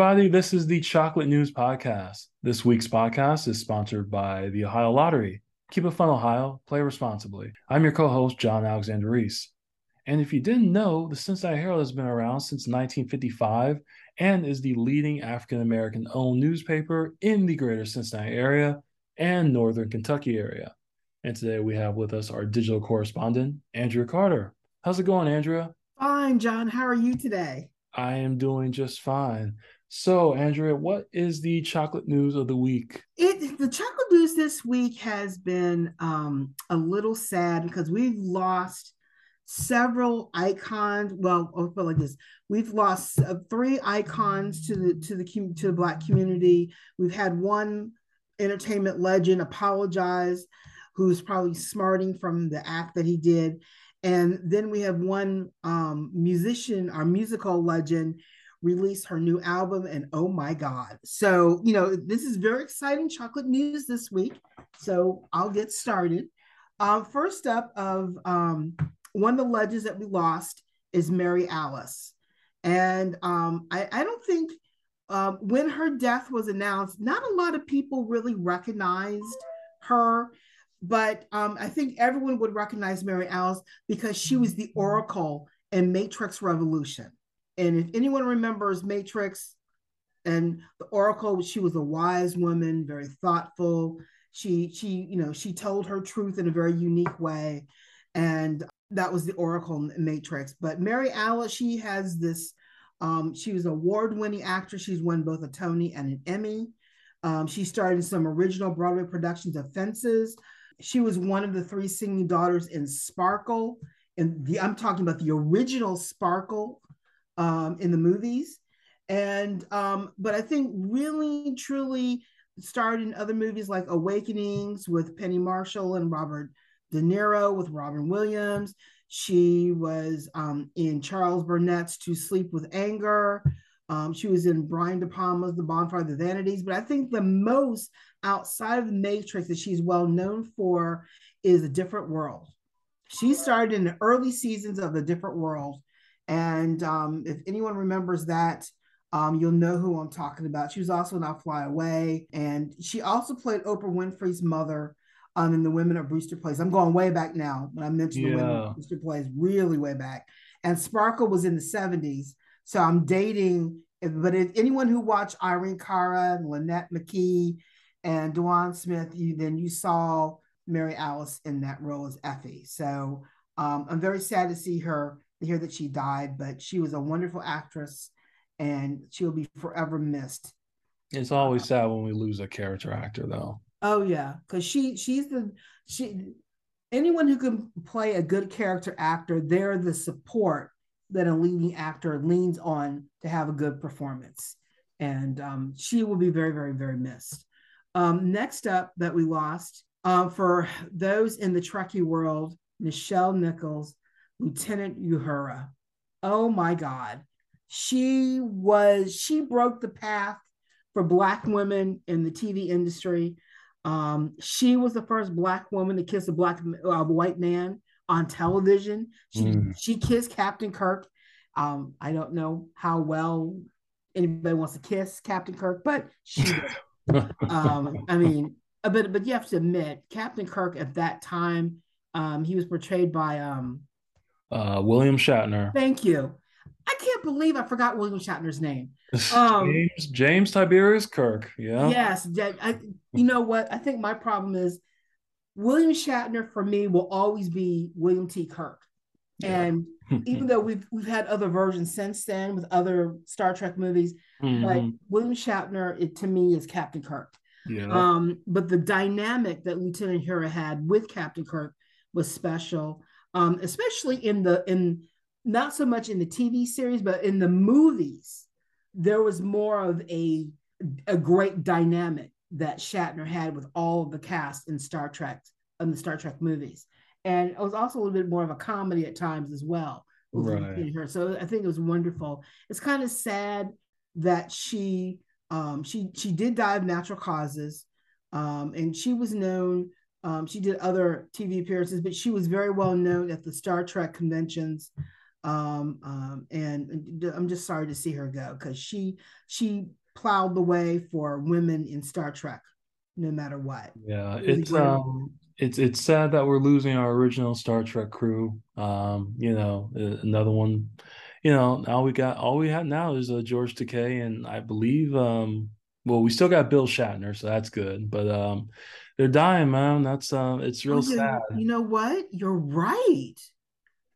Everybody. This is the Chocolate News Podcast. This week's podcast is sponsored by the Ohio Lottery. Keep it fun, Ohio. Play responsibly. I'm your co host, John Alexander Reese. And if you didn't know, the Cincinnati Herald has been around since 1955 and is the leading African American owned newspaper in the greater Cincinnati area and northern Kentucky area. And today we have with us our digital correspondent, Andrea Carter. How's it going, Andrea? Fine, John. How are you today? I am doing just fine. So, Andrea, what is the chocolate news of the week? It the chocolate news this week has been um, a little sad because we've lost several icons. Well, I'll put like this: we've lost uh, three icons to the to the to the Black community. We've had one entertainment legend apologize, who's probably smarting from the act that he did, and then we have one um, musician, our musical legend, release her new album, and oh my God. So, you know, this is very exciting chocolate news this week. So I'll get started. Uh, first up, of um, one of the legends that we lost is Mary Alice. And um, I, I, don't think uh, when her death was announced, not a lot of people really recognized her but um, I think everyone would recognize Mary Alice because she was the oracle in Matrix Revolution. And if anyone remembers Matrix and the oracle, she was a wise woman, very thoughtful. She she you know she told her truth in a very unique way, and that was the oracle Matrix. But Mary Alice, she has this. Um, she was an award-winning actress. She's won both a Tony and an Emmy. Um, she starred in some original Broadway productions of Fences, she was one of the three singing daughters in Sparkle, and the I'm talking about the original Sparkle um, in the movies. And um, but I think really truly starred in other movies like Awakenings with Penny Marshall and Robert De Niro with Robin Williams. She was um, in Charles Burnett's To Sleep with Anger. Um, she was in Brian De Palma's The Bonfire of the Vanities. But I think the most outside of the Matrix that she's well known for is A Different World. She started in the early seasons of A Different World. And um, if anyone remembers that, um, you'll know who I'm talking about. She was also in I'll Fly Away. And she also played Oprah Winfrey's mother um, in The Women of Brewster Place. I'm going way back now, but I mentioned yeah. The Women of Brewster Place really way back. And Sparkle was in the 70s. So I'm dating, but if anyone who watched Irene Cara and Lonette McKee and Dwan Smith, you then you saw Mary Alice in that role as Effie. So um, I'm very sad to see her hear that she died, but she was a wonderful actress and she'll be forever missed. It's always sad when we lose a character actor though. Oh yeah, because she she's the she anyone who can play a good character actor, they're the support that a leading actor leans on to have a good performance. And um, she will be very, very, very missed. Um, next up, that we lost uh, for those in the Trekkie world, Nichelle Nichols, Lieutenant Uhura. Oh my God. She was, she broke the path for Black women in the TV industry. Um, she was the first Black woman to kiss a Black uh, white man on television. She mm. she kissed Captain Kirk. Um, I don't know how well anybody wants to kiss Captain Kirk, but she um, I mean, uh, but but you have to admit, Captain Kirk at that time, um, he was portrayed by um, uh, William Shatner. Thank you. I can't believe I forgot William Shatner's name. Um, James James Tiberius Kirk. Yeah. Yes. I, you know what? I think my problem is William Shatner for me will always be William T. Kirk. Yeah. And even though we've we've had other versions since then with other Star Trek movies, mm-hmm. but William Shatner it, to me is Captain Kirk. Yeah. Um, but the dynamic that Lieutenant Uhura had with Captain Kirk was special, um, especially in the in not so much in the TV series, but in the movies, there was more of a a great dynamic that Shatner had with all of the cast in Star Trek and the Star Trek movies. And it was also a little bit more of a comedy at times as well. Right. Her. So I think it was wonderful. It's kind of sad that she um, she she did die of natural causes, um, and she was known. Um, she did other TV appearances, but she was very well known at the Star Trek conventions Um, um, and I'm just sorry to see her go because she she plowed the way for women in Star Trek, no matter what. Yeah, it's um, it's it's sad that we're losing our original Star Trek crew. Um, you know, another one. You know, now we got all we have now is uh, George Takei, and I believe um, well, we still got Bill Shatner, so that's good. But um, they're dying, man. That's uh, it's real oh, sad. You know what? You're right.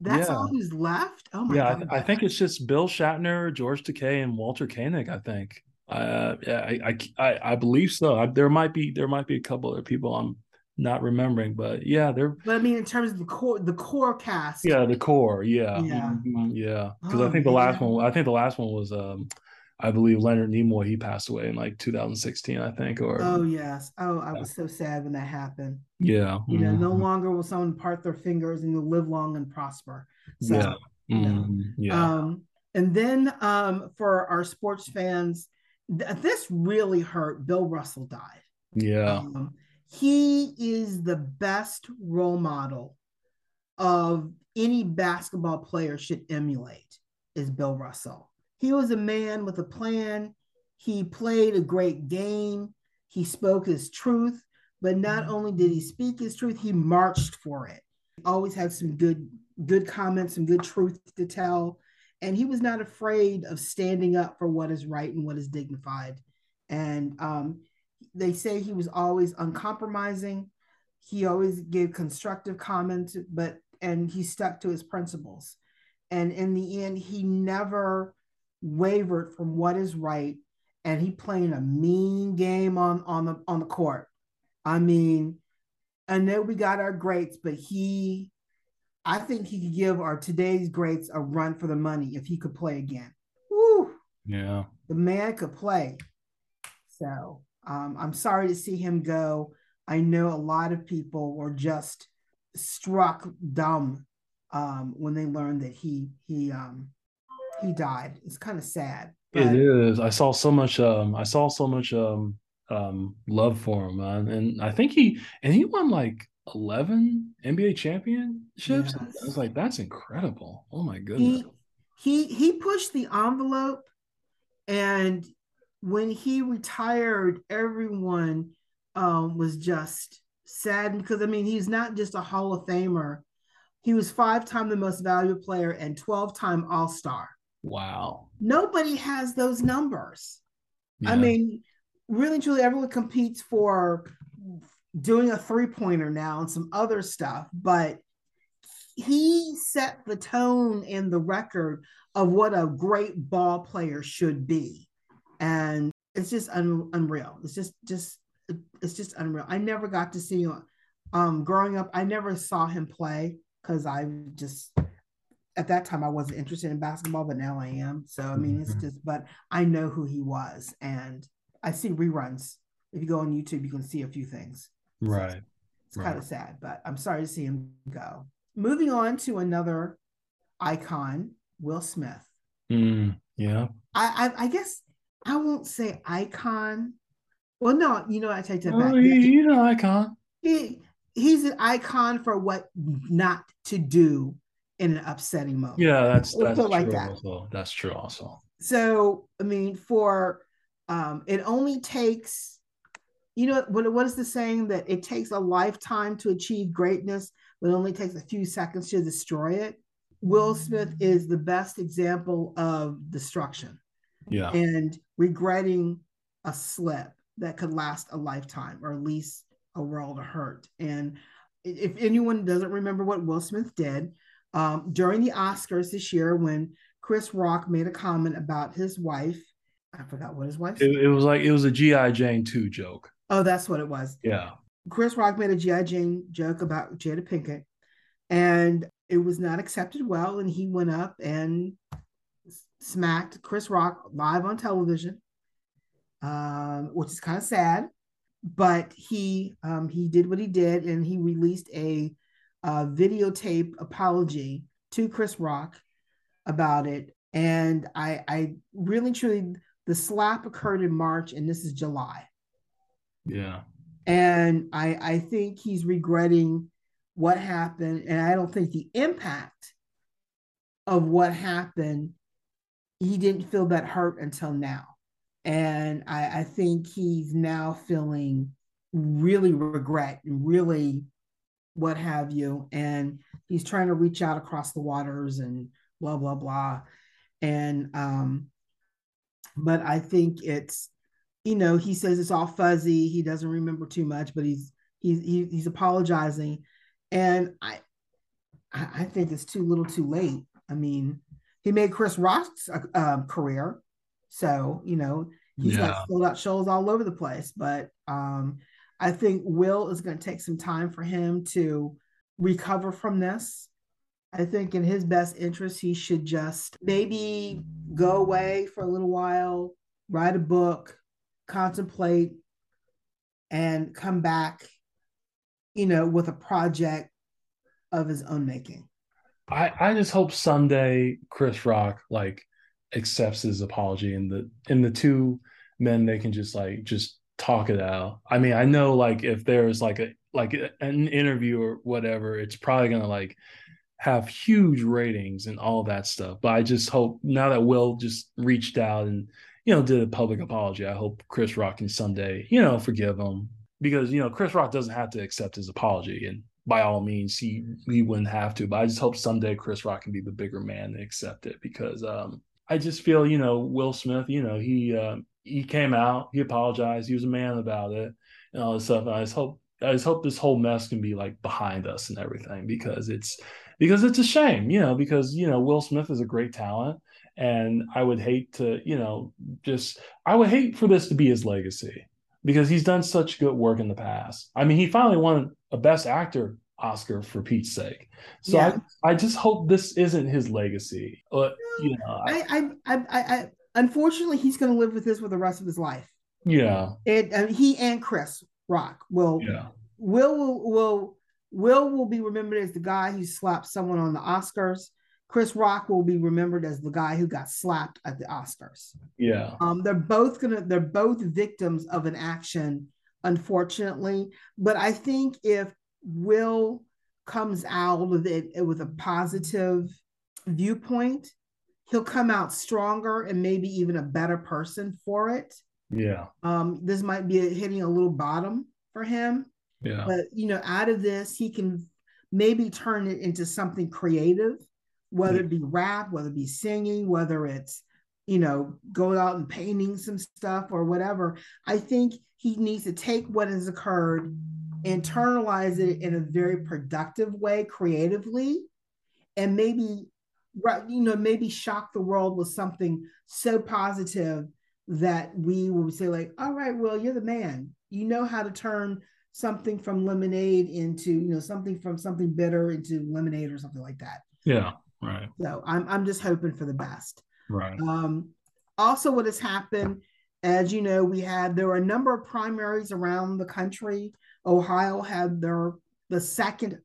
That's yeah. all who's left. Oh my yeah, god! I, I, think it's just Bill Shatner, George Takei, and Walter Koenig. I think. Uh, I, I, I, I believe so. I, there might be there might be a couple other people I'm not remembering, but yeah, they're. But I mean, in terms of the core, the core cast. Yeah, the core. Yeah, yeah, mm-hmm, yeah. Because oh, I think the last one. I think the last one was um I believe Leonard Nimoy he passed away in like 2016, I think. Or oh yes, oh I was so sad when that happened. Yeah, you know, mm-hmm. no longer will someone part their fingers and you'll live long and prosper. So, yeah, mm-hmm. yeah. Um, and then um, for our sports fans, th- this really hurt. Bill Russell died. Yeah, um, he is the best role model of any basketball player should emulate. Is Bill Russell he was a man with a plan. He played a great game. He spoke his truth, but not only did he speak his truth, he marched for it. He Always had some good good comments, some good truth to tell, and he was not afraid of standing up for what is right and what is dignified. And um, they say he was always uncompromising. He always gave constructive comments, but and he stuck to his principles. And in the end, he never wavered from what is right, and he playing a mean game on on the on the court. I mean, I know we got our greats, but he, I think he could give our today's greats a run for the money if he could play again. Woo! Yeah, the man could play. So um, I'm sorry to see him go. I know a lot of people were just struck dumb um, when they learned that he he um, he died. It's kind of sad. But... It is. I saw so much. Um, I saw so much um, um, love for him, and I think he and he won like eleven NBA championships. Yes. I was like, that's incredible. Oh my goodness. He, he he pushed the envelope, and when he retired, everyone um, was just sad because I mean he's not just a Hall of Famer. He was five time the most valuable player and 12 time All Star. Wow. Nobody has those numbers. Yeah. I mean, really, truly, everyone competes for doing a three pointer now and some other stuff, but he set the tone and the record of what a great ball player should be. And it's just un- unreal. It's just, just, it's just unreal. I never got to see him um, growing up. I never saw him play because I just at that time I wasn't interested in basketball, but now I am. So I mean, it's mm-hmm. just, but I know who he was, and I see reruns. If you go on YouTube, you can see a few things. Right. So it's right. kind of sad, but I'm sorry to see him go. Moving on to another icon, Will Smith. Mm, yeah. I, I, I guess I won't say icon. Well, no, you know I take that oh, back. He, he's an icon. He he's an icon for what not to do in an upsetting moment. Yeah, that's that's true like that. also. That's true also. So I mean, for um, it only takes, you know, what what is the saying that it takes a lifetime to achieve greatness, but it only takes a few seconds to destroy it. Will Smith is the best example of destruction. Yeah. And regretting a slip that could last a lifetime or at least a world of hurt. And if anyone doesn't remember what Will Smith did, um, during the Oscars this year when Chris Rock made a comment about his wife. I forgot what his wife. It, it, was like it was a GI Jane two joke. Oh, that's what it was. Yeah. Chris Rock made a GI Jane joke about Jada Pinkett, and it was not accepted well. And he went up and smacked Chris Rock live on television, um, which is kind of sad. But he um, he did what he did, and he released a uh, videotape apology to Chris Rock about it. And I, I really truly, the slap occurred in March and this is July. Yeah. And I, I think he's regretting what happened. And I don't think the impact of what happened, he didn't feel that hurt until now. And I, I think he's now feeling really regret and really what have you. And he's trying to reach out across the waters and blah, blah, blah. And, um, but I think it's, you know, he says it's all fuzzy. He doesn't remember too much, but he's, he's, he's apologizing. And I, I think it's too little too late. I mean, he made Chris Rock's uh, um, career. So, you know, he's yeah. got sold out shows all over the place. But um, I think Will is going to take some time for him to recover from this. I think in his best interest, he should just maybe go away for a little while, write a book, contemplate, and come back, you know, with a project of his own making. I, I just hope someday Chris Rock like accepts his apology and the and the two men they can just like just talk it out. I mean, I know like if there's like a like an interview or whatever, it's probably gonna like have huge ratings and all that stuff. But I just hope now that Will just reached out and you know did a public apology, I hope Chris Rock can someday you know forgive him because you know Chris Rock doesn't have to accept his apology and by all means he he wouldn't have to. But I just hope someday Chris Rock can be the bigger man and accept it because um I just feel you know Will Smith, you know he uh, he came out, he apologized, he was a man about it, and all this stuff. And I just hope I just hope this whole mess can be like behind us and everything because it's because it's a shame, you know, because you know Will Smith is a great talent, and I would hate to, you know, just I would hate for this to be his legacy because he's done such good work in the past. I mean, he finally won a Best Actor Oscar for Pete's sake. So yeah. I, I just hope this isn't his legacy. But you know, I, I, I, I, unfortunately, he's going to live with this for the rest of his life. Yeah, it. Uh, he and Chris Rock will. Yeah. Will will will Will will be remembered as the guy who slapped someone on the Oscars. Chris Rock will be remembered as the guy who got slapped at the Oscars. Yeah. Um, they're both gonna. They're both victims of an action, unfortunately. But I think if Will comes out with it with a positive viewpoint, he'll come out stronger and maybe even a better person for it. Yeah. Um, this might be a, hitting a little bottom for him. Yeah. But you know, out of this, he can maybe turn it into something creative, whether yeah. it be rap, whether it be singing, whether it's you know, going out and painting some stuff or whatever. I think he needs to take what has occurred, internalize it in a very productive way, creatively, and maybe you know, maybe shock the world with something so positive that we will say, like, all right, well, you're the man. You know how to turn something from lemonade into, you know, something from something bitter into lemonade or something like that. Yeah. Right. So I'm I'm just hoping for the best. Right. Um, also, what has happened, as you know, we had there were a number of primaries around the country. Ohio had their the second,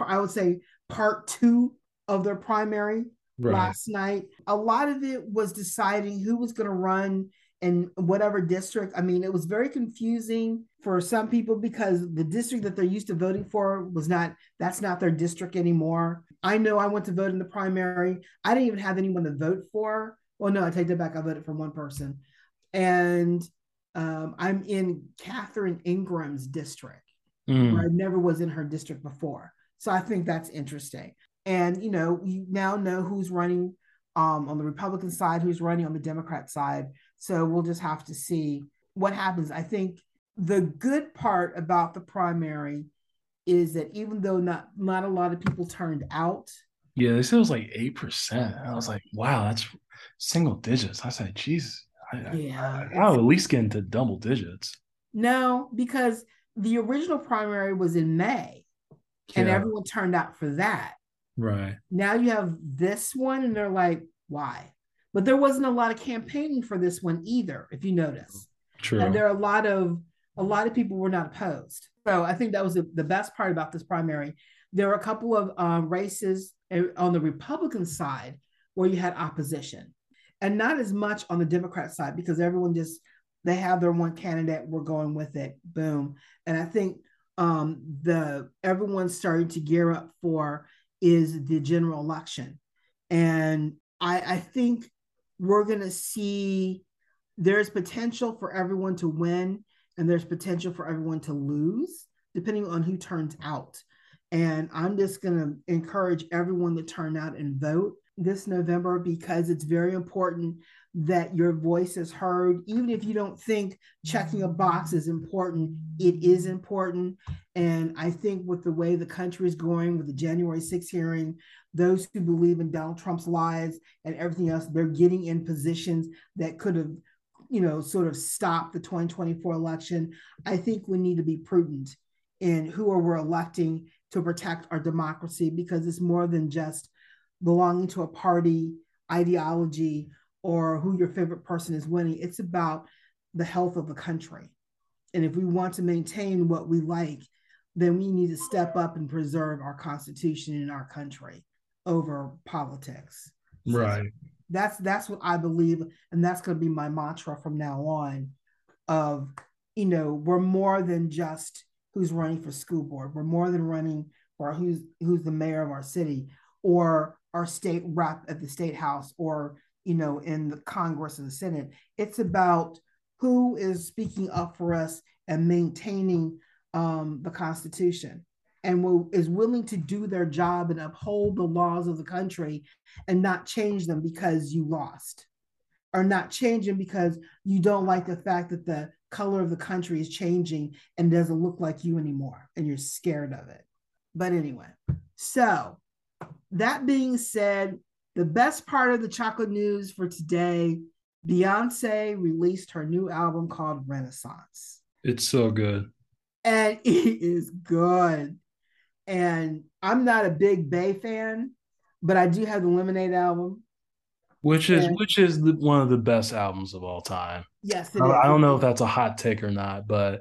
I would say, part two of their primary right. last night. A lot of it was deciding who was going to run in whatever district. I mean, it was very confusing for some people because the district that they're used to voting for was not that's not their district anymore. I know I went to vote in the primary. I didn't even have anyone to vote for. Well, no, I take that back. I voted for one person. And um, I'm in Catherine Ingram's district, mm. where I never was in her district before. So I think that's interesting. And you know, you now know who's running um, on the Republican side, who's running on the Democrat side. So we'll just have to see what happens. I think the good part about the primary is that even though not not a lot of people turned out. Yeah, they said it was like eight percent. I was like, wow, that's single digits. I said, Jesus, I, yeah, I, I'll at least get into double digits. No, because the original primary was in May, and everyone turned out for that. Right. Now you have this one, and they're like, why? But there wasn't a lot of campaigning for this one either, if you notice. True. And there are a lot of a lot of people were not opposed. So I think that was the, the best part about this primary. There were a couple of um, races eh, on the Republican side where you had opposition, and not as much on the Democrat side because everyone just they have their one candidate. We're going with it. Boom. And I think um, the everyone's starting to gear up for is the general election. And I, I think we're going to see there's potential for everyone to win and there's potential for everyone to lose depending on who turns out. And I'm just going to encourage everyone to turn out and vote this November because it's very important that your voice is heard. Even if you don't think checking a box is important, it is important. And I think with the way the country is going with the January 6th hearing, those who believe in Donald Trump's lies and everything else, they're getting in positions that could have, you know, sort of stopped the 2024 election. I think we need to be prudent in who are we're electing to protect our democracy because it's more than just belonging to a party ideology or who your favorite person is winning. It's about the health of the country. And if we want to maintain what we like, then we need to step up and preserve our constitution in our country over politics. So right. That's that's what I believe, and that's going to be my mantra from now on. Of you know, we're more than just who's running for school board. We're more than running for who's who's the mayor of our city or our state rep at the state house or you know in the congress and the senate. It's about who is speaking up for us and maintaining um, the constitution and will, is willing to do their job and uphold the laws of the country and not change them because you lost or not change them because you don't like the fact that the color of the country is changing and doesn't look like you anymore and you're scared of it. But anyway so that being said, the best part of the chocolate news for today Beyonce released her new album called Renaissance. It's so good. And it is good. And I'm not a big Bey fan, but I do have the Lemonade album. Which is and, which is the, one of the best albums of all time. Yes, I, I, don't know if that's a hot take or not, but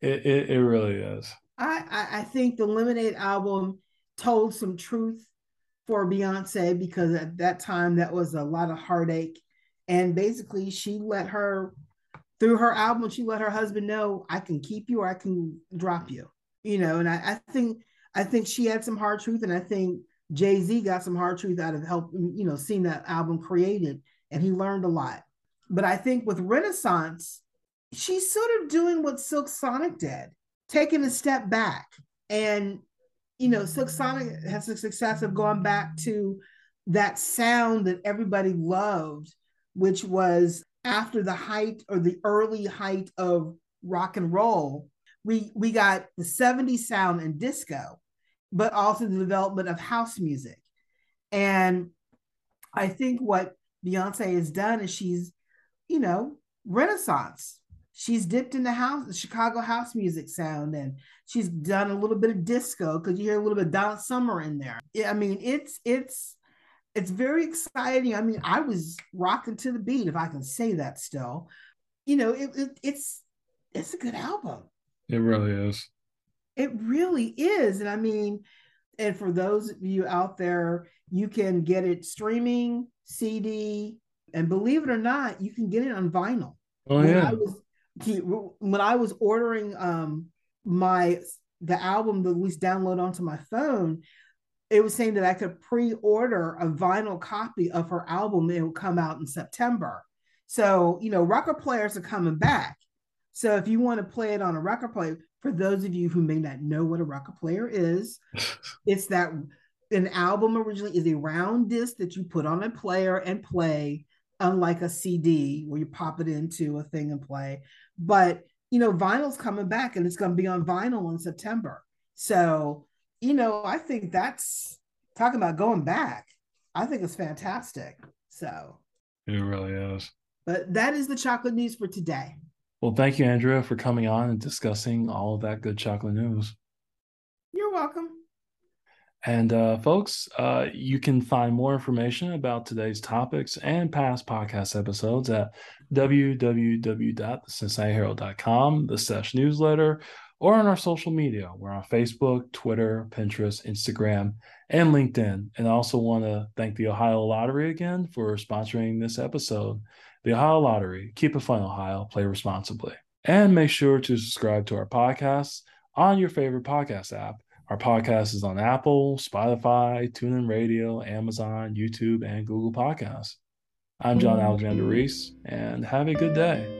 it, it, it really is. I, I think the Lemonade album told some truth for Beyonce because at that time that was a lot of heartache. And basically, she let her, through her album, she let her husband know, I can keep you or I can drop you. You know, and I, I think I think she had some hard truth, and I think Jay Z got some hard truth out of help, you know, seeing that album created, and he learned a lot. But I think with Renaissance, she's sort of doing what Silk Sonic did, taking a step back and you know, Silk Sonic has the success of going back to that sound that everybody loved, which was after the height or the early height of rock and roll. We we got the 70s sound and disco, but also the development of house music. And I think what Beyonce has done is she's, you know, renaissance she's dipped in the house, the Chicago house music sound, and she's done a little bit of disco because you hear a little bit of Donna Summer in there. I mean, it's it's it's very exciting. I mean, I was rocking to the beat, if I can say that still. You know, it, it it's it's a good album. It really is. It really is. And I mean, and for those of you out there, you can get it streaming, CD, and believe it or not, you can get it on vinyl. Oh when yeah. I was when I was ordering um my the album the least download onto my phone, it was saying that I could pre-order a vinyl copy of her album. It would come out in September. So, you know, record players are coming back. So if you want to play it on a record player, for those of you who may not know what a record player is, it's that an album originally is a round disc that you put on a player and play unlike a CD where you pop it into a thing and play. But you know, vinyl's coming back and it's going to be on vinyl in September. So, you know, I think that's talking about going back. I think it's fantastic. So, it really is. But that is the chocolate news for today. Well, thank you, Andrea, for coming on and discussing all of that good chocolate news. You're welcome. And uh, folks, uh, you can find more information about today's topics and past podcast episodes at www.thecincinnatiherald.com, the Sesh newsletter, or on our social media. We're on Facebook, Twitter, Pinterest, Instagram, and LinkedIn. And I also want to thank the Ohio Lottery again for sponsoring this episode. The Ohio Lottery, keep it fun, Ohio, play responsibly. And make sure to subscribe to our podcasts on your favorite podcast app Our podcast is on Apple, Spotify, TuneIn Radio, Amazon, YouTube, and Google Podcasts. I'm John Alexander Reese, and have a good day.